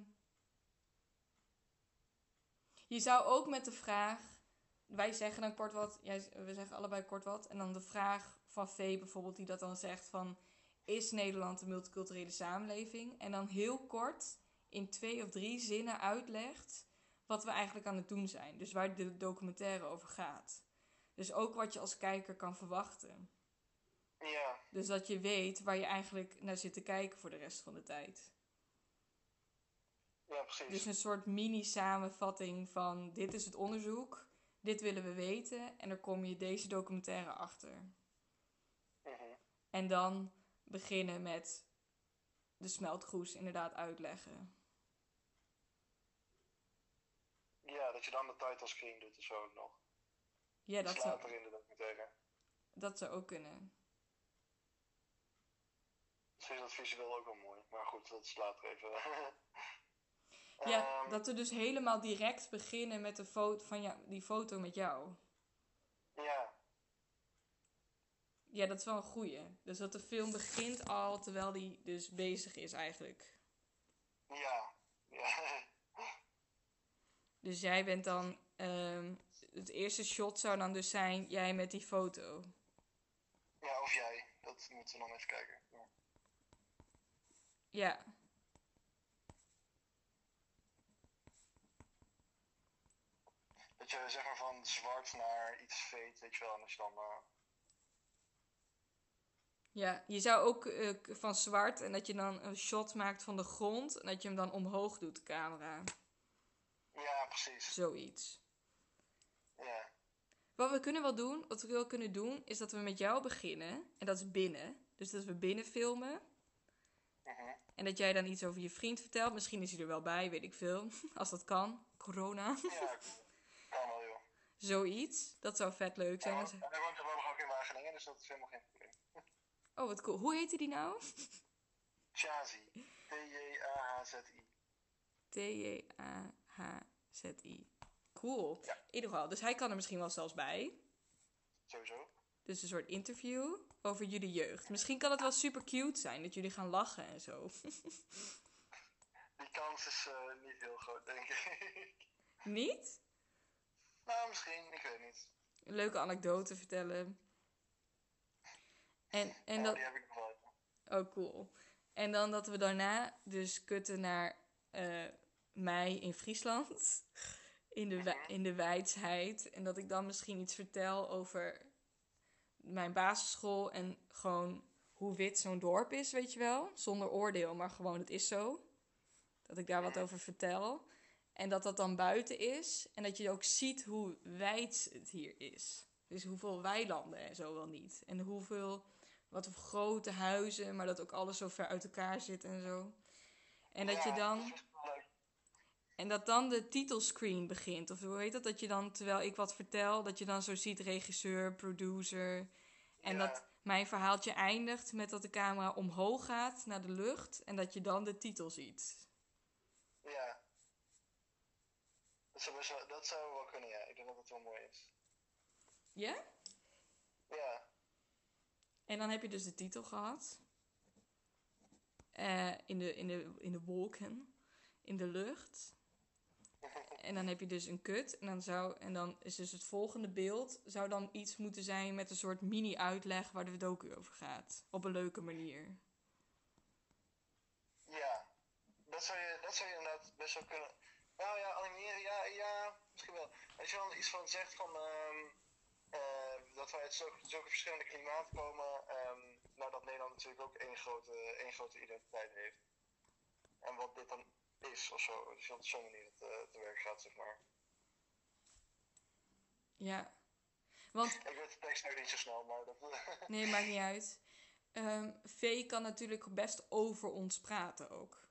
Speaker 1: Je zou ook met de vraag. Wij zeggen dan kort wat. Jij, we zeggen allebei kort wat. En dan de vraag van V bijvoorbeeld, die dat dan zegt van. Is Nederland een multiculturele samenleving? En dan heel kort in twee of drie zinnen uitlegt wat we eigenlijk aan het doen zijn. Dus waar de documentaire over gaat. Dus ook wat je als kijker kan verwachten.
Speaker 2: Ja,
Speaker 1: Dus dat je weet waar je eigenlijk naar zit te kijken voor de rest van de tijd.
Speaker 2: ja, precies.
Speaker 1: Dus een soort mini-samenvatting van dit is het onderzoek, dit willen we weten en dan kom je deze documentaire achter.
Speaker 2: Mhm.
Speaker 1: En dan beginnen met de smeltkroes inderdaad uitleggen.
Speaker 2: Ja, dat je dan de title screen doet of zo nog.
Speaker 1: Ja,
Speaker 2: Dat
Speaker 1: dat
Speaker 2: later
Speaker 1: zou,
Speaker 2: in de documentaire.
Speaker 1: dat zou ook kunnen.
Speaker 2: Misschien is dat visueel ook wel mooi. Maar goed, dat is later even.
Speaker 1: Ja,
Speaker 2: Ehm,
Speaker 1: dat we dus helemaal direct beginnen met de foto van jou, die foto met jou.
Speaker 2: Ja,
Speaker 1: Ja, dat is wel een goeie. Dus dat de film begint al terwijl die dus bezig is eigenlijk.
Speaker 2: ja, ja.
Speaker 1: Dus jij bent dan. ehm, het eerste shot zou dan dus zijn jij met die foto.
Speaker 2: ja, of jij. Dat moeten we dan even kijken. Ja.
Speaker 1: Ja.
Speaker 2: Dat je zeg maar van zwart naar iets veet, weet je wel. Je dan... eh,
Speaker 1: Ja, je zou ook eh, van zwart en dat je dan een shot maakt van de grond en dat je hem dan omhoog doet, de camera.
Speaker 2: Ja, precies.
Speaker 1: Zoiets.
Speaker 2: Ja.
Speaker 1: Wat we kunnen wel doen, wat we wel kunnen doen, is dat we met jou beginnen. En dat is binnen. Dus dat we binnen filmen.
Speaker 2: Mhm.
Speaker 1: En dat jij dan iets over je vriend vertelt. Misschien is hij er wel bij, weet ik veel. Als dat kan. Corona.
Speaker 2: Ja, kan wel, joh.
Speaker 1: Zoiets. Dat zou vet leuk zijn.
Speaker 2: Hij woont hij woont toevallig ook in Wageningen, dus dat is helemaal geen probleem.
Speaker 1: Oh, wat cool. Hoe heette die nou?
Speaker 2: Chazi. T-J-A-H-Z-I.
Speaker 1: T-J-A-H-Z-I. Cool.
Speaker 2: Ja.
Speaker 1: In ieder geval. Dus hij kan er misschien wel zelfs bij.
Speaker 2: Sowieso.
Speaker 1: Dus een soort interview over jullie jeugd. Misschien kan het wel super cute zijn dat jullie gaan lachen en zo.
Speaker 2: Die kans is eh, niet heel groot, denk ik.
Speaker 1: Niet?
Speaker 2: nou, misschien, ik weet niet.
Speaker 1: Een leuke anekdote vertellen. En, en
Speaker 2: ja,
Speaker 1: dat...
Speaker 2: die heb ik nog wel.
Speaker 1: Oh, cool. En dan dat we daarna dus kutten naar eh, mij in Friesland. In de, in de wijsheid. En dat ik dan misschien iets vertel over mijn basisschool. En gewoon hoe wit zo'n dorp is, weet je wel. Zonder oordeel, maar gewoon het is zo. Dat ik daar wat over vertel. En dat dat dan buiten is. En dat je ook ziet hoe wijd het hier is. Dus hoeveel weilanden en zo wel niet. En hoeveel, wat voor grote huizen, maar dat ook alles zo ver uit elkaar zit en zo. En dat je dan...
Speaker 2: dat is wel leuk.
Speaker 1: En dat dan de titelscreen begint. Of hoe heet dat? Dat je dan, terwijl ik wat vertel, dat je dan zo ziet regisseur, producer. En
Speaker 2: Ja.
Speaker 1: dat mijn verhaaltje eindigt met dat de camera omhoog gaat naar de lucht. En dat je dan de titel ziet.
Speaker 2: Ja. Dat zou, wel, dat zou wel kunnen, ja. Ik denk dat het wel mooi is.
Speaker 1: Ja?
Speaker 2: Ja.
Speaker 1: En dan heb je dus de titel gehad. Eh, in, de, in, de, in de wolken. In de lucht. En dan heb je dus een kut. En dan, zou, en dan is dus het volgende beeld... zou dan iets moeten zijn met een soort mini-uitleg... waar de docu over gaat. Op een leuke manier.
Speaker 2: Ja. Dat zou, je, dat zou je inderdaad best wel kunnen... Nou ja, animeren, ja, ja, misschien wel. Als je dan iets van zegt van... ehm, eh, dat wij uit zulke, zulke verschillende klimaten komen... ehm, nou, dat Nederland natuurlijk ook één grote, één grote identiteit heeft. En wat dit dan is, of zo. Dus je op zo'n manier het, eh, te werk gaat, zeg maar.
Speaker 1: Ja. Want
Speaker 2: Ik weet de tekst ook niet zo snel, maar dat...
Speaker 1: Nee, maakt niet uit. Ehm V kan natuurlijk best over ons praten ook.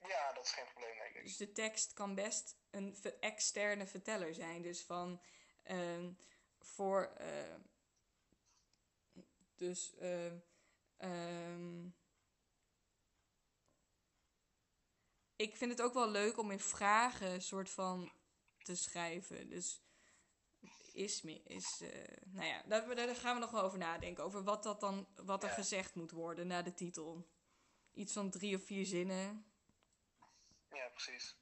Speaker 2: ja, dat is geen probleem, denk ik.
Speaker 1: Dus de tekst kan best een externe verteller zijn. Dus van ehm, voor. eh, dus. ehm, ik vind het ook wel leuk om in vragen soort van te schrijven. Dus is me is. eh, nou ja, daar, daar gaan we nog wel over nadenken. Over wat, dat dan, wat er
Speaker 2: Ja.
Speaker 1: gezegd moet worden na de titel. Iets van drie of vier zinnen.
Speaker 2: Ja, precies.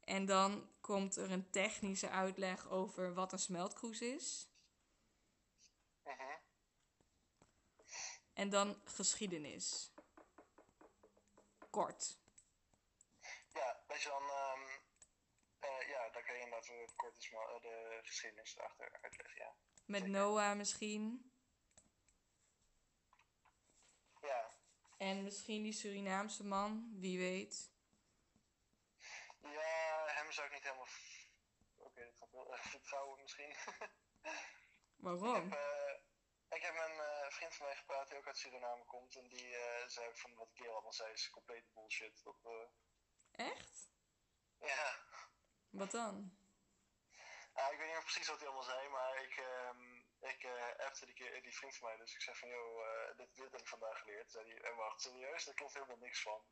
Speaker 1: En dan komt er een technische uitleg over wat een smeltkroes is.
Speaker 2: Mhm.
Speaker 1: En dan geschiedenis. Kort.
Speaker 2: Ja, dat je dan... eh, ja, dan kan je inderdaad eh, kort eens maar, eh, de geschiedenis erachter uitleggen, ja.
Speaker 1: Met
Speaker 2: Zeker.
Speaker 1: Noah misschien.
Speaker 2: Ja,
Speaker 1: En misschien die Surinaamse man, wie weet.
Speaker 2: ja hem zou ik niet helemaal... Oké, dat gaat wel even vertrouwen misschien.
Speaker 1: Waarom?
Speaker 2: Ik heb met een eh, vriend van mij gepraat die ook uit Suriname komt. En die zei ook van wat Kerel allemaal zei is complete bullshit. Dat,
Speaker 1: Echt?
Speaker 2: ja,
Speaker 1: Wat dan?
Speaker 2: Ik weet niet meer precies wat hij allemaal zei, maar ik, ehm ik eh appte die, die vriend van mij. Dus ik zei van, joh, eh, dit, dit heb ik vandaag geleerd. Zei hij, en wacht, serieus? Daar klopt helemaal niks van.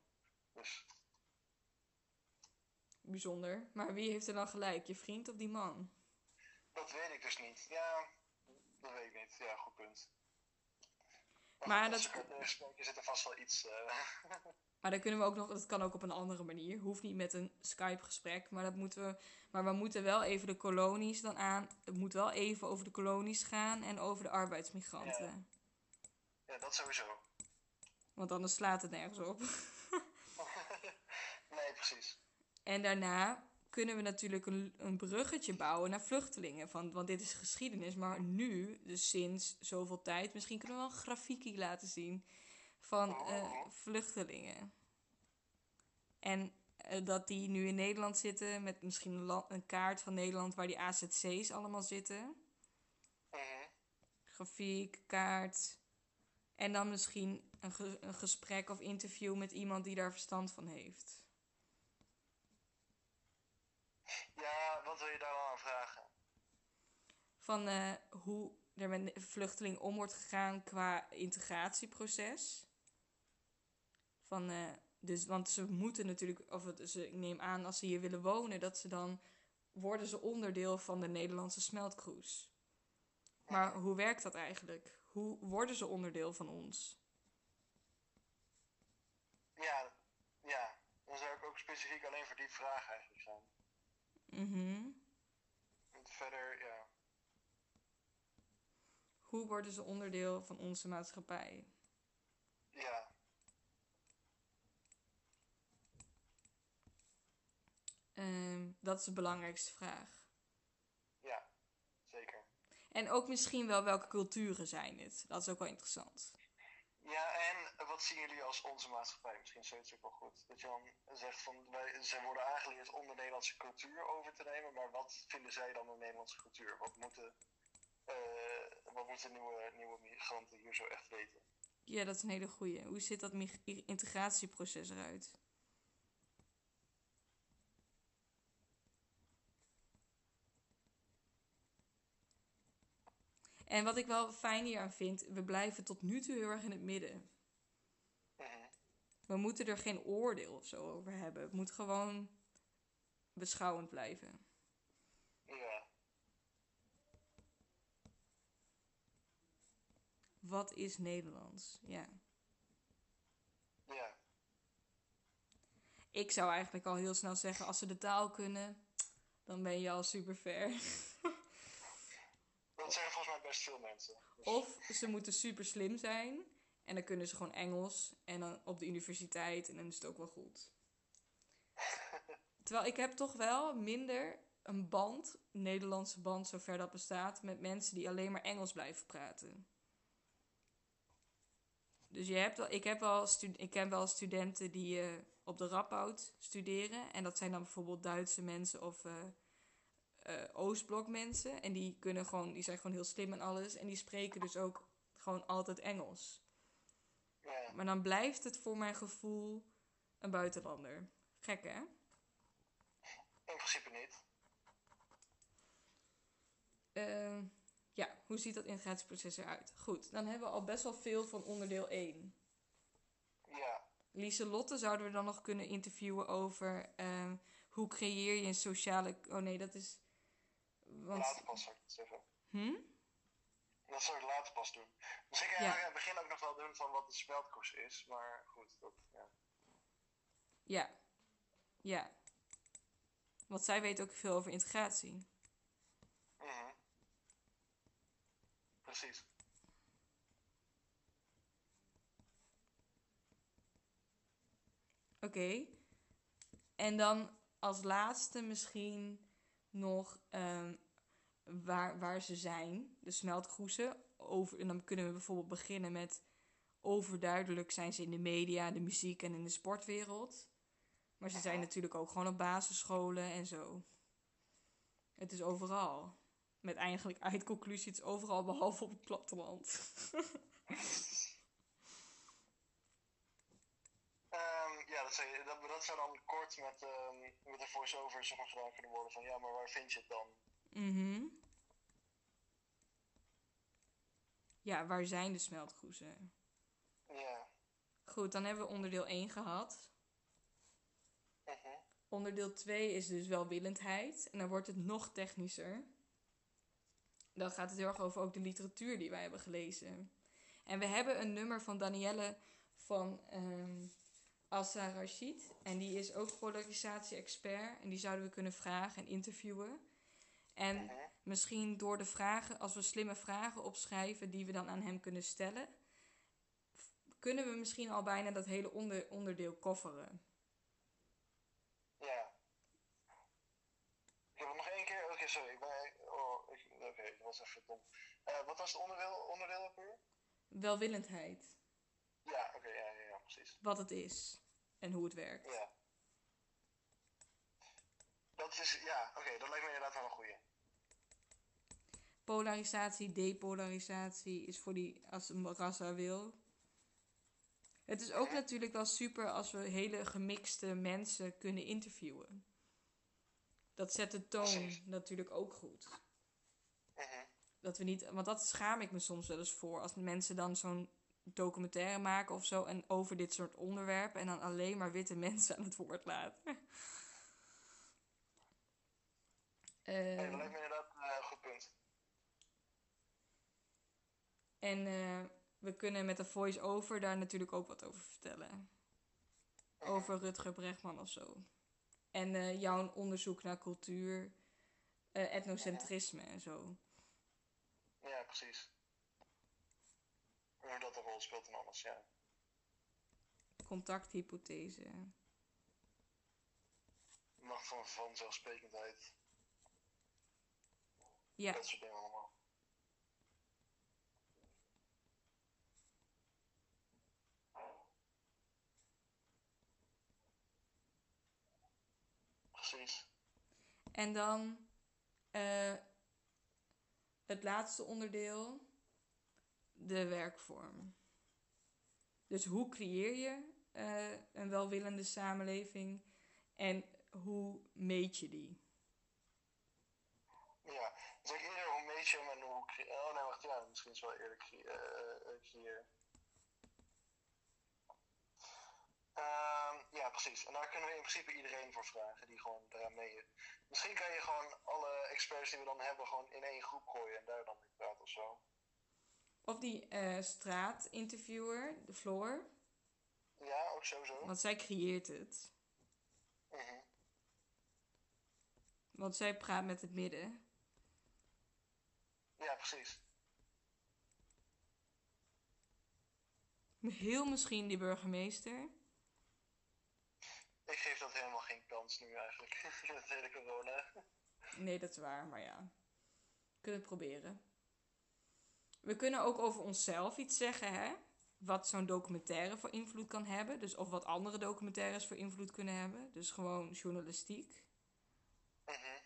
Speaker 2: Dus
Speaker 1: Bijzonder. Maar wie heeft er dan gelijk? Je vriend of die man?
Speaker 2: dat weet ik dus niet. Ja, dat weet ik niet. Ja, goed punt.
Speaker 1: Maar
Speaker 2: goed,
Speaker 1: dat-
Speaker 2: er zit er vast wel iets...
Speaker 1: Maar dan kunnen we ook nog, dat kan ook op een andere manier. Hoeft niet met een Skype-gesprek, maar dat moeten we. Maar we moeten wel even de kolonies dan aan. Het moet wel even over de kolonies gaan en over de arbeidsmigranten.
Speaker 2: ja, dat sowieso.
Speaker 1: Want anders slaat het nergens op.
Speaker 2: nee, precies.
Speaker 1: En daarna kunnen we natuurlijk een, een bruggetje bouwen naar vluchtelingen. Van, want dit is geschiedenis. Maar nu, dus sinds zoveel tijd, misschien kunnen we wel een grafiekie laten zien van eh, vluchtelingen. En eh, dat die nu in Nederland zitten met misschien een, kaart van Nederland waar die AZC's allemaal zitten.
Speaker 2: Mhm.
Speaker 1: Grafiek, kaart. En dan misschien een, ge- een gesprek of interview met iemand die daar verstand van heeft.
Speaker 2: Ja, wat wil je daar dan aan vragen?
Speaker 1: Van eh, hoe er met vluchtelingen om wordt gegaan qua integratieproces. Van, eh, dus, want ze moeten natuurlijk, of het, ze, ik neem aan als ze hier willen wonen, dat ze dan worden ze onderdeel van de Nederlandse smeltkroes. Maar hoe werkt dat eigenlijk? Hoe worden ze onderdeel van ons?
Speaker 2: Ja, ja. Dan zou ik ook specifiek alleen voor die vraag eigenlijk zijn.
Speaker 1: Mhm.
Speaker 2: Verder, ja.
Speaker 1: Hoe worden ze onderdeel van onze maatschappij?
Speaker 2: Ja.
Speaker 1: Ehm, dat is de belangrijkste vraag.
Speaker 2: Ja. Zeker.
Speaker 1: En ook misschien wel welke culturen zijn het. Dat is ook wel interessant.
Speaker 2: Ja, en wat zien jullie als onze maatschappij? Misschien is zoiets ook wel goed. Dat je dan zegt van, wij, zij worden aangeleerd om de Nederlandse cultuur over te nemen, maar wat vinden zij dan de Nederlandse cultuur? Wat moeten, eh, wat moeten nieuwe, nieuwe migranten hier zo echt weten?
Speaker 1: Ja, dat is een hele goeie. Hoe ziet dat integratieproces eruit? En wat ik wel fijn hier aan vind, we blijven tot nu toe heel erg in het midden.
Speaker 2: Mhm.
Speaker 1: We moeten er geen oordeel of zo over hebben. Het moet gewoon beschouwend blijven.
Speaker 2: Ja.
Speaker 1: Wat is Nederlands? Ja.
Speaker 2: Ja.
Speaker 1: Ik zou eigenlijk al heel snel zeggen, als ze de taal kunnen, dan ben je al super ver.
Speaker 2: Dat zeggen volgens mij best veel mensen. Dus-
Speaker 1: Of ze moeten super slim zijn en dan kunnen ze gewoon Engels en dan op de universiteit en dan is het ook wel goed. Terwijl ik heb toch wel minder een band, een Nederlandse band zover dat bestaat, met mensen die alleen maar Engels blijven praten. Dus je hebt wel, ik, heb wel ik ken wel studenten die eh, op de Radboud studeren. En dat zijn dan bijvoorbeeld Duitse mensen of eh, Oostblok mensen. En die, kunnen gewoon, die zijn gewoon heel slim en alles. En die spreken dus ook gewoon altijd Engels.
Speaker 2: ja.
Speaker 1: Maar dan blijft het voor mijn gevoel een buitenlander. Gek hè?
Speaker 2: In principe niet.
Speaker 1: Eh, ja, hoe ziet dat integratieproces eruit? Goed, dan hebben we al best wel veel van onderdeel 1.
Speaker 2: Ja.
Speaker 1: Lieselotte zouden we dan nog kunnen interviewen over ehm, hoe creëer je een sociale. Oh nee, dat is. Want.
Speaker 2: Later pas zou ik het zeggen.
Speaker 1: Hm?
Speaker 2: Dat zou ik later pas doen. Misschien kan je
Speaker 1: Ja.
Speaker 2: aan het begin ook nog wel doen van wat de smeltkoers is, maar goed, dat, ja.
Speaker 1: Ja. Ja. Want zij weet ook veel over integratie.
Speaker 2: Mhm. Precies.
Speaker 1: Oké. En dan als laatste misschien nog ehm, waar, waar ze zijn, de smeltkroesen. Over, en dan kunnen we bijvoorbeeld beginnen met overduidelijk zijn ze in de media, de muziek en in de sportwereld. Maar ze zijn natuurlijk ook gewoon op basisscholen en zo. Het is overal. Met eigenlijk eindconclusie, het is overal behalve op het platteland.
Speaker 2: Ehm, ja, dat zou, dat, dat zou dan kort met, ehm, met een voice-over gedaan kunnen worden van ja, maar waar vind je het dan?
Speaker 1: Mhm. Ja, waar zijn de smeltkroezen?
Speaker 2: Ja.
Speaker 1: Goed, dan hebben we onderdeel 1 gehad.
Speaker 2: Mhm.
Speaker 1: Onderdeel 2 is dus welwillendheid. En dan wordt het nog technischer. Dan gaat het heel erg over ook de literatuur die wij hebben gelezen. En we hebben een nummer van Danielle van ehm Assa Rashid. En die is ook polarisatie-expert. En die zouden we kunnen vragen en interviewen. En misschien door de vragen, als we slimme vragen opschrijven die we dan aan hem kunnen stellen, kunnen we misschien al bijna dat hele onder, onderdeel kofferen.
Speaker 2: Ja. Ik heb nog één keer. Oké, sorry. Oh, oké, dat was even dom. Eh, wat was het onderdeel, onderdeel ook weer?
Speaker 1: Welwillendheid.
Speaker 2: Ja, oké, ja, ja, ja, precies.
Speaker 1: Wat het is en hoe het werkt.
Speaker 2: Ja. Dat is, ja, oké, dat lijkt me inderdaad wel een goeie.
Speaker 1: Polarisatie, depolarisatie is voor die, als een rassa wil. Het is ook
Speaker 2: Mhm.
Speaker 1: natuurlijk wel super als we hele gemixte mensen kunnen interviewen. Dat zet de toon
Speaker 2: Precies.
Speaker 1: natuurlijk ook goed.
Speaker 2: Mhm.
Speaker 1: Dat we niet, want dat schaam ik me soms wel eens voor. Als mensen dan zo'n documentaire maken of zo. En over dit soort onderwerpen. En dan alleen maar witte mensen aan het woord laten.
Speaker 2: Nee, dat lijkt me inderdaad eh, een goed punt.
Speaker 1: en eh, we kunnen met de voice-over daar natuurlijk ook wat over vertellen. Over Rutger Bregman of zo. En jouw onderzoek naar cultuur, etnocentrisme en zo.
Speaker 2: Ja, precies. Hoe dat een rol speelt en alles, ja.
Speaker 1: Contacthypothese.
Speaker 2: Macht van vanzelfsprekendheid.
Speaker 1: Ja,
Speaker 2: Dat soort dingen allemaal. Precies.
Speaker 1: En dan eh, het laatste onderdeel, de werkvorm. Dus hoe creëer je eh, een welwillende samenleving en hoe meet je die?
Speaker 2: Ja, dus ik eerder hoe meet je hem en hoe... cre- Oh nee, wacht, ja, misschien is het wel eerlijk cre- eh, eh. Ehm, ja, precies. En daar kunnen we in principe iedereen voor vragen die gewoon daaraan mee... Misschien kan je gewoon alle experts die we dan hebben gewoon in één groep gooien en daar dan mee praten of zo.
Speaker 1: Of die eh, straatinterviewer, de Floor,
Speaker 2: Ja, ook sowieso.
Speaker 1: want zij creëert het.
Speaker 2: Mhm.
Speaker 1: Want zij praat met het midden.
Speaker 2: Ja, precies.
Speaker 1: Heel misschien die burgemeester.
Speaker 2: Ik geef dat helemaal geen kans nu eigenlijk. Met het hele corona.
Speaker 1: Nee, dat is waar, maar ja. Kunnen het proberen. We kunnen ook over onszelf iets zeggen, hè? Wat zo'n documentaire voor invloed kan hebben. Dus of wat andere documentaires voor invloed kunnen hebben. Dus gewoon journalistiek.
Speaker 2: Mhm.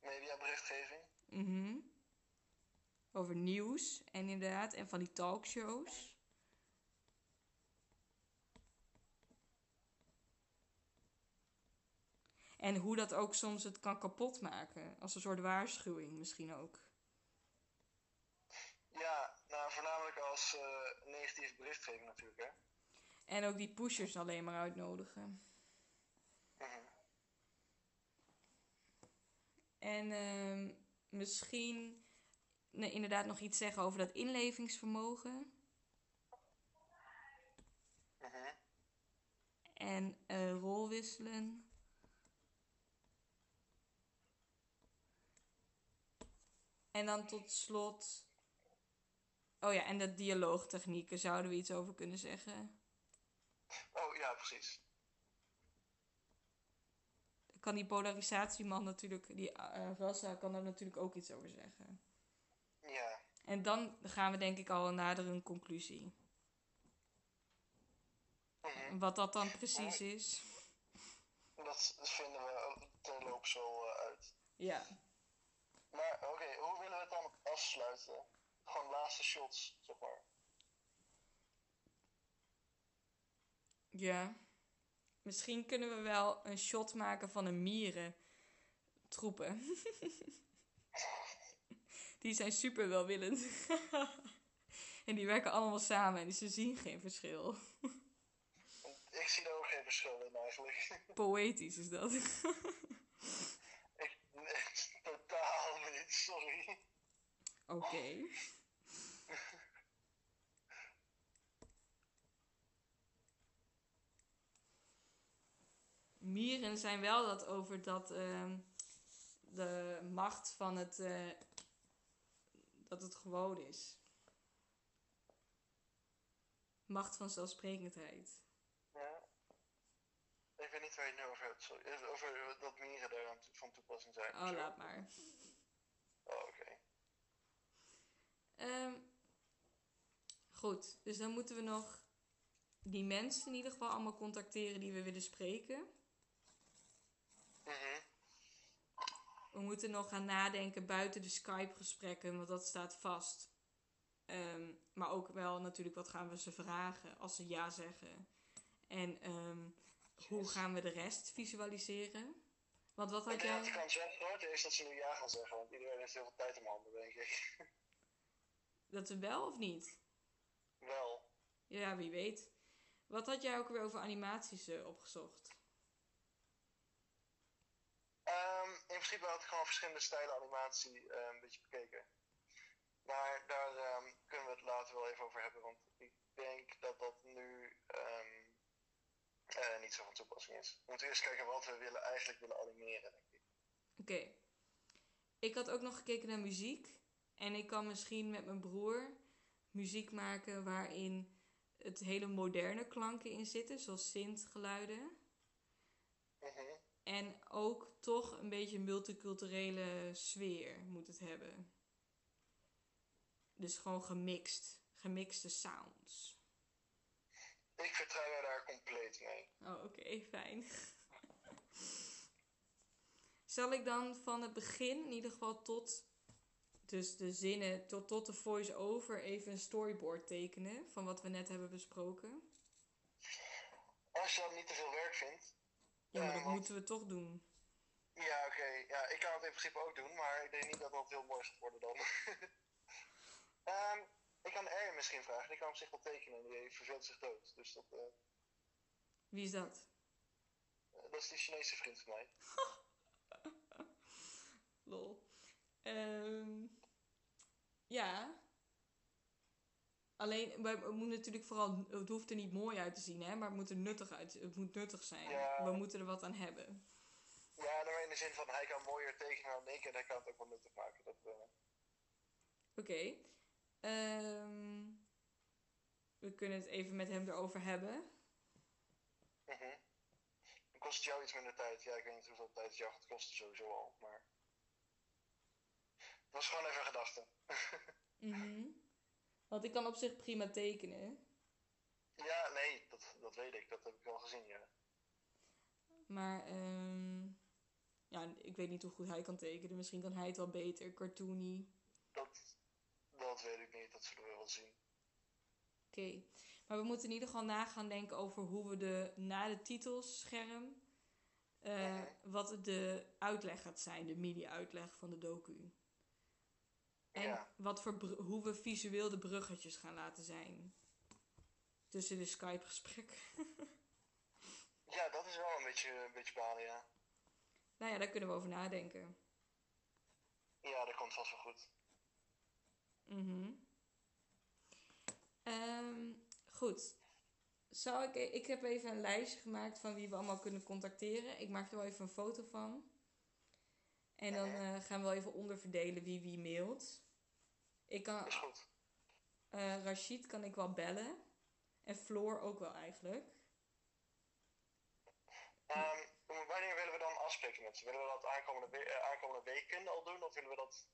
Speaker 2: Mediaberichtgeving.
Speaker 1: Mhm. Over nieuws en inderdaad. En van die talkshows. En hoe dat ook soms het kan kapotmaken. Als een soort waarschuwing misschien ook.
Speaker 2: Ja, nou voornamelijk als eh, negatieve berichtgeving natuurlijk, hè.
Speaker 1: En ook die pushers alleen maar uitnodigen.
Speaker 2: Mhm.
Speaker 1: En ehm, misschien nee, inderdaad nog iets zeggen over dat inlevingsvermogen.
Speaker 2: Mhm.
Speaker 1: En eh, rolwisselen. En dan tot slot. Oh ja, en de dialoogtechnieken zouden we iets over kunnen zeggen.
Speaker 2: Oh ja, precies.
Speaker 1: Kan die polarisatieman natuurlijk, die Rassa, kan daar natuurlijk ook iets over zeggen.
Speaker 2: Ja,
Speaker 1: En dan gaan we denk ik al nader een conclusie.
Speaker 2: Mhm.
Speaker 1: Wat dat dan precies is.
Speaker 2: dat vinden we terloops wel eh, uit.
Speaker 1: Ja.
Speaker 2: Maar oké, hoe willen we het dan afsluiten? Gewoon laatste shots, zeg maar.
Speaker 1: Ja. Misschien kunnen we wel een shot maken van een mieren troepen. die zijn super welwillend. en die werken allemaal samen en ze zien geen verschil.
Speaker 2: Ik zie daar ook geen verschil in eigenlijk.
Speaker 1: Poëtisch is dat.
Speaker 2: ik, nee, totaal niet, sorry.
Speaker 1: Oké. Mieren zijn wel dat over dat ehm, de macht van het eh, dat het gewoon is. Macht van zelfsprekendheid.
Speaker 2: Ja. Ik weet niet waar je het nu over hebt, sorry. Over dat mieren daar van toepassing zijn.
Speaker 1: Oh, laat maar.
Speaker 2: Oh, oké.
Speaker 1: Ehm, goed, dus dan moeten we nog die mensen in ieder geval allemaal contacteren die we willen spreken.
Speaker 2: Mhm.
Speaker 1: We moeten nog gaan nadenken buiten de Skype-gesprekken, want dat staat vast. Ehm, maar ook wel natuurlijk, wat gaan we ze vragen als ze ja zeggen? En ehm, hoe gaan we de rest visualiseren? Want wat had
Speaker 2: Ik
Speaker 1: jij...
Speaker 2: kans groter is dat ze nu ja gaan zeggen, want iedereen heeft heel veel tijd om handen, denk ik.
Speaker 1: Dat we wel of niet?
Speaker 2: Wel.
Speaker 1: Ja, wie weet. Wat had jij ook weer over animaties eh, opgezocht?
Speaker 2: Ehm, in principe had ik gewoon verschillende stijlen animatie eh, een beetje bekeken. Maar daar ehm, kunnen we het later wel even over hebben, want ik denk dat dat nu ehm, eh, niet zo van toepassing is. We moeten eerst kijken wat we willen, eigenlijk willen animeren, denk ik.
Speaker 1: Oké. Ik had ook nog gekeken naar muziek. En ik kan misschien met mijn broer muziek maken waarin het hele moderne klanken in zitten, zoals synthgeluiden.
Speaker 2: Mhm.
Speaker 1: En ook toch een beetje een multiculturele sfeer moet het hebben. Dus gewoon gemixt. Gemixte sounds.
Speaker 2: Ik vertrouw je daar compleet mee.
Speaker 1: Oh, oké, fijn. Zal ik dan van het begin, in ieder geval tot dus de zinnen, tot, tot de voice-over, even een storyboard tekenen van wat we net hebben besproken?
Speaker 2: Als je dat niet te veel werk vindt.
Speaker 1: Ja, maar
Speaker 2: Ja,
Speaker 1: dat
Speaker 2: want-
Speaker 1: moeten we toch doen.
Speaker 2: Ja, oké. Ja, ik kan het in principe ook doen, maar ik denk niet dat dat heel mooi gaat worden dan. Ehm, ik kan Erjen misschien vragen. Die kan op zich wel tekenen en die verveelt zich dood. Dus dat, eh,
Speaker 1: Wie is dat?
Speaker 2: dat is die Chinese vriend van mij.
Speaker 1: Lol. Ehm, ja. Alleen, we, moeten natuurlijk vooral, het hoeft er niet mooi uit te zien, hè, maar het moet er nuttig uit, het moet nuttig zijn.
Speaker 2: Ja.
Speaker 1: We moeten er wat aan hebben.
Speaker 2: Ja, nou in de zin van hij kan mooier tekenen dan ik en hij kan het ook wel nuttig maken. Dat, eh,
Speaker 1: Oké. Ehm, we kunnen het even met hem erover hebben.
Speaker 2: Dan kost het jou iets minder tijd. Ja, ik weet niet hoeveel tijd het jou gaat kosten sowieso al, maar... Het was gewoon even een gedachte.
Speaker 1: Mhm. Want ik kan op zich prima tekenen.
Speaker 2: Ja, nee, dat, dat weet ik. Dat heb ik al gezien, ja.
Speaker 1: Maar ehm, ja, ik weet niet hoe goed hij kan tekenen. Misschien kan hij het wel beter, cartoony.
Speaker 2: Dat, dat weet ik niet. Dat zullen we wel zien.
Speaker 1: Oké. Maar we moeten in ieder geval na gaan denken over hoe we de, na de titelsscherm, eh,
Speaker 2: Mhm.
Speaker 1: wat de uitleg gaat zijn, de mini-uitleg van de docu. En
Speaker 2: Ja.
Speaker 1: wat voor hoe we visueel de bruggetjes gaan laten zijn. Tussen de Skype-gesprekken.
Speaker 2: Ja, dat is wel een beetje, een beetje balen, ja.
Speaker 1: nou ja, daar kunnen we over nadenken.
Speaker 2: Ja, dat komt vast wel goed.
Speaker 1: Mhm. Ehm, goed. Zal ik, ik heb even een lijstje gemaakt van wie we allemaal kunnen contacteren. Ik maak er wel even een foto van. En dan eh, gaan we wel even onderverdelen wie wie mailt. Ik kan,
Speaker 2: Is goed.
Speaker 1: eh Rashid kan ik wel bellen. En Floor ook wel eigenlijk.
Speaker 2: Ehm, wanneer willen we dan afspreken met ze? Willen we dat aankomende, we- eh, aankomende weken al doen? Of willen we dat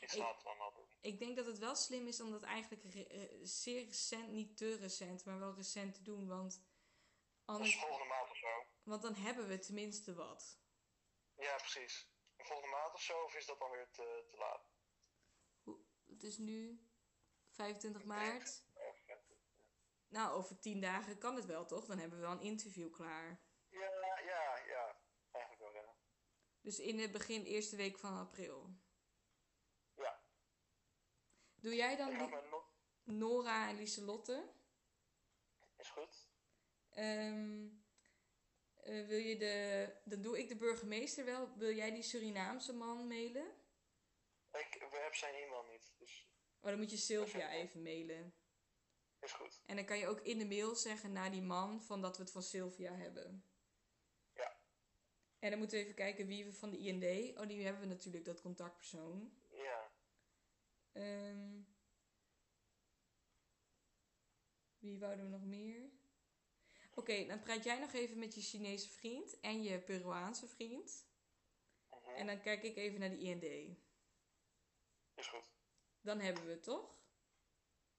Speaker 2: iets
Speaker 1: Ik-
Speaker 2: later dan al doen?
Speaker 1: Ik denk dat het wel slim is om dat eigenlijk re- zeer recent, niet te recent, maar wel recent te doen. Want, anders,
Speaker 2: volgende maand of zo.
Speaker 1: want dan hebben we tenminste wat.
Speaker 2: Ja, precies. Volgende maand of zo, of is dat dan weer te, te laat?
Speaker 1: Het is nu 25
Speaker 2: Ik denk-
Speaker 1: maart. Nou, over 10 dagen kan het wel, toch? Dan hebben we wel een interview klaar.
Speaker 2: Ja, ja, ja. Eigenlijk wel, ja.
Speaker 1: Dus in het begin, eerste week van april.
Speaker 2: Ja.
Speaker 1: Doe jij dan. Nora en Lieselotte?
Speaker 2: Is goed.
Speaker 1: Ehm, eh, wil je de... Dan doe ik de burgemeester wel. Wil jij die Surinaamse man mailen?
Speaker 2: Ik we hebben zijn e-mail niet, dus
Speaker 1: Oh, dan moet je Sylvia even mailen.
Speaker 2: is goed.
Speaker 1: En dan kan je ook in de mail zeggen naar die man van dat we het van Sylvia hebben.
Speaker 2: Ja.
Speaker 1: En dan moeten we even kijken wie we van de IND. Oh, die hebben we natuurlijk, dat contactpersoon.
Speaker 2: Ja.
Speaker 1: Ehm, wie wouden we nog meer? Oké, dan praat jij nog even met je Chinese vriend en je Peruaanse vriend.
Speaker 2: Mhm.
Speaker 1: En dan kijk ik even naar de IND.
Speaker 2: Is goed.
Speaker 1: Dan hebben we het toch?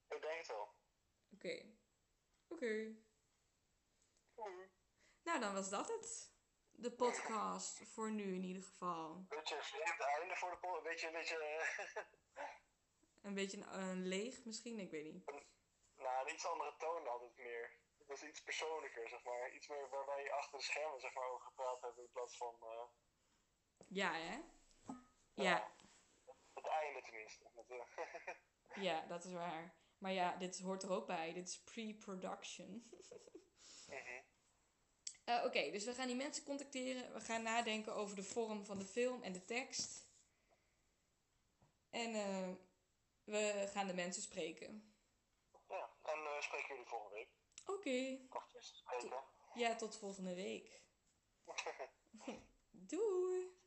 Speaker 2: Ik denk het wel.
Speaker 1: Oké. Oké.
Speaker 2: Oei.
Speaker 1: Nou, dan was dat het. de podcast. Voor nu in ieder geval.
Speaker 2: Beetje een vreemd einde voor de podcast. Een beetje, een beetje... eh,
Speaker 1: Een beetje een, een leeg misschien, ik weet niet.
Speaker 2: nou, een iets andere toon het meer. Het was iets persoonlijker, zeg maar. Iets meer waar wij achter de schermen zeg maar, over gepraat hebben in plaats van eh,
Speaker 1: Ja, hè? Ja,
Speaker 2: het einde tenminste. Eh,
Speaker 1: ja, dat is waar. Maar ja, dit hoort er ook bij. Dit is pre-production.
Speaker 2: mhm.
Speaker 1: Eh, Oké, dus we gaan die mensen contacteren. We gaan nadenken over de vorm van de film en de tekst. En eh, we gaan de mensen spreken.
Speaker 2: ja, en spreken jullie volgende week.
Speaker 1: Oké, ja, tot volgende week. Doei!